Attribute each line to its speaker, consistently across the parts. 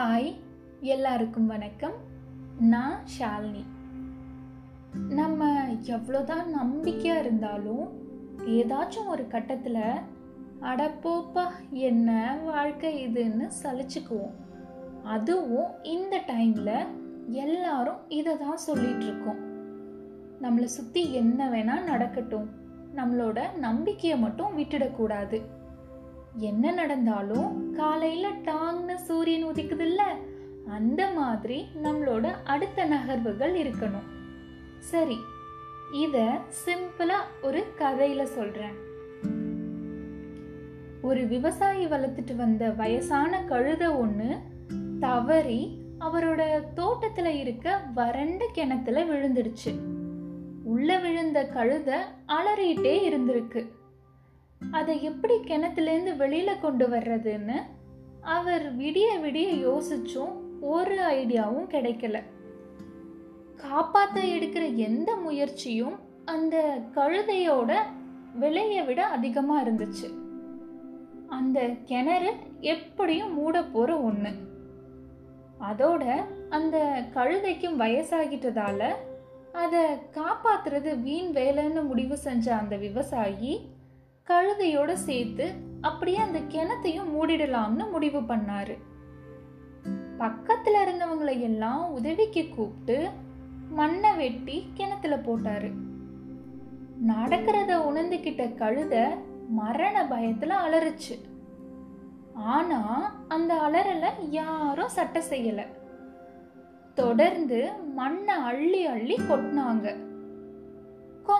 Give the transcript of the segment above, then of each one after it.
Speaker 1: Hi எல்லாருக்கும் வணக்கம். நான் ஷாலினி. நம்ம எவ்வளோதான் நம்பிக்கையாக இருந்தாலும் ஏதாச்சும் ஒரு கட்டத்தில் அடப்போப்பா என்ன வாழ்க்கை இதுன்னு சலிச்சுக்குவோம். அதுவும் இந்த டைமில் எல்லாரும் இதை தான் சொல்லிகிட்ருக்கோம் நம்மளை சுற்றி என்ன வேணால் நடக்கட்டும். நம்மளோட நம்பிக்கையை மட்டும் விட்டுடக்கூடாது. என்ன நடந்தாலும் காலையில டாங்னு சூரியன் உதிக்குதுல்ல அந்த மாதிரி நம்மளோட அடுத்த நகர்வுகள் இருக்கணும். சரி இத சிம்பிளா ஒரு கதையில சொல்றேன். ஒரு விவசாயி வளர்த்துட்டு வந்த வயசான கழுத ஒண்ணு தவறி அவரோட தோட்டத்துல இருக்க வறண்ட கிணத்துல விழுந்துடுச்சு. உள்ள விழுந்த கழுத அலறிட்டே இருந்திருக்கு. அதை எப்படி கிணத்துலேருந்து வெளியில கொண்டு வர்றதுன்னு அவர் விடிய விடிய யோசிச்சும் ஒரு ஐடியாவும் கிடைக்கல. காப்பாத்த எடுக்கிற எந்த முயற்சியும் அந்த கழுதையோட விலையை விட அதிகமா இருந்துச்சு. அந்த கிணறு எப்படியும் மூட போற ஒண்ணு. அதோட அந்த கழுதைக்கும் வயசாகிட்டதால அதை காப்பாத்துறது வீண் வேலைன்னு முடிவு செஞ்ச அந்த விவசாயி கழுதையோட சேர்த்து அப்படியே அந்த கிணத்தையும் மூடிடலாம்னு முடிவு பண்ணாரு. பக்கத்துல இருந்தவங்களை எல்லாம் உதவிக்கு கூப்பிட்டு மண்ணை வெட்டி கிணத்துல போட்டாரு. நடக்கிறத உணர்ந்துகிட்ட கழுத மரண பயத்துல அலறுச்சு. ஆனா அந்த அலறல யாரும் சட்டை செய்யல. தொடர்ந்து மண்ணை அள்ளி அள்ளி கொட்டினாங்க.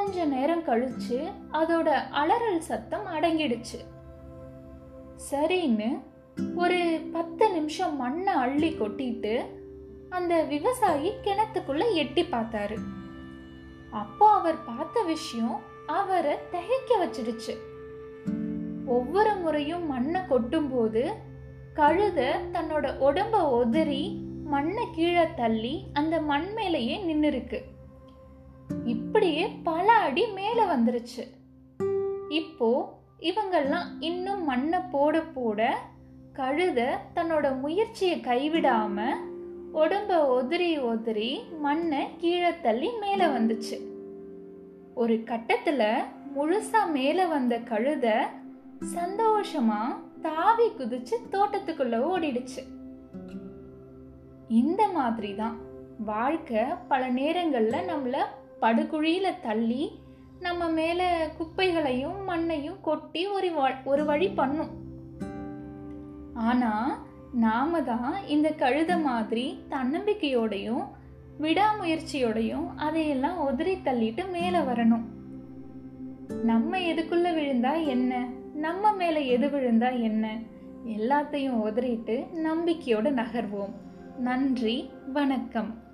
Speaker 1: கொஞ்ச நேரம் கழிச்சு அதோட அலறல் சத்தம் அடங்கிடுச்சு. சரின்னு ஒரு பத்து நிமிஷம் மண்ணை அள்ளி கொட்டிட்டு அந்த விவசாயி கிணத்துக்குள்ள எட்டி பார்த்தாரு. அப்போ அவர் பார்த்த விஷயம் அவரை திகைக்க வச்சிடுச்சு. ஒவ்வொரு முறையும் மண்ணை கொட்டும் போது கழுத தன்னோட உடம்ப உதறி மண்ணை கீழே தள்ளி அந்த மண் மேலேயே நின்னு இருக்கு இப்படியே பல அடி மேலே வந்துருச்சு. இப்போ இவங்கெல்லாம் இன்னும் மண்ணை போட போட கழுத தன்னோட முயற்சியை கைவிடாம உடம்ப உதிரி உதிரி மண்ணை கீழே தள்ளி மேலே வந்துச்சு. ஒரு கட்டத்துல முழுசா மேலே வந்த கழுத சந்தோஷமா தாவி குதிச்சு தோட்டத்துக்குள்ள ஓடிடுச்சு. இந்த மாதிரி தான் வாழ்க்கை பல நேரங்களில் நம்மளை படுகுழியில தள்ளி நம்ம மேல குப்பைகளையும் மண்ணையும் கொட்டி ஒரு ஒரு வழி பண்ணும். ஆனா நாம தான் இந்த கழுத மாதிரி தன்னம்பிக்கையோடையும் விடாமுயற்சியோடையும் அதையெல்லாம் உதிரி தள்ளிட்டு மேல வரணும். நம்ம எதுக்குள்ள விழுந்தா என்ன? நம்ம மேல எது விழுந்தா என்ன? எல்லாத்தையும் உதறிட்டு நம்பிக்கையோட நகர்வோம். நன்றி வணக்கம்.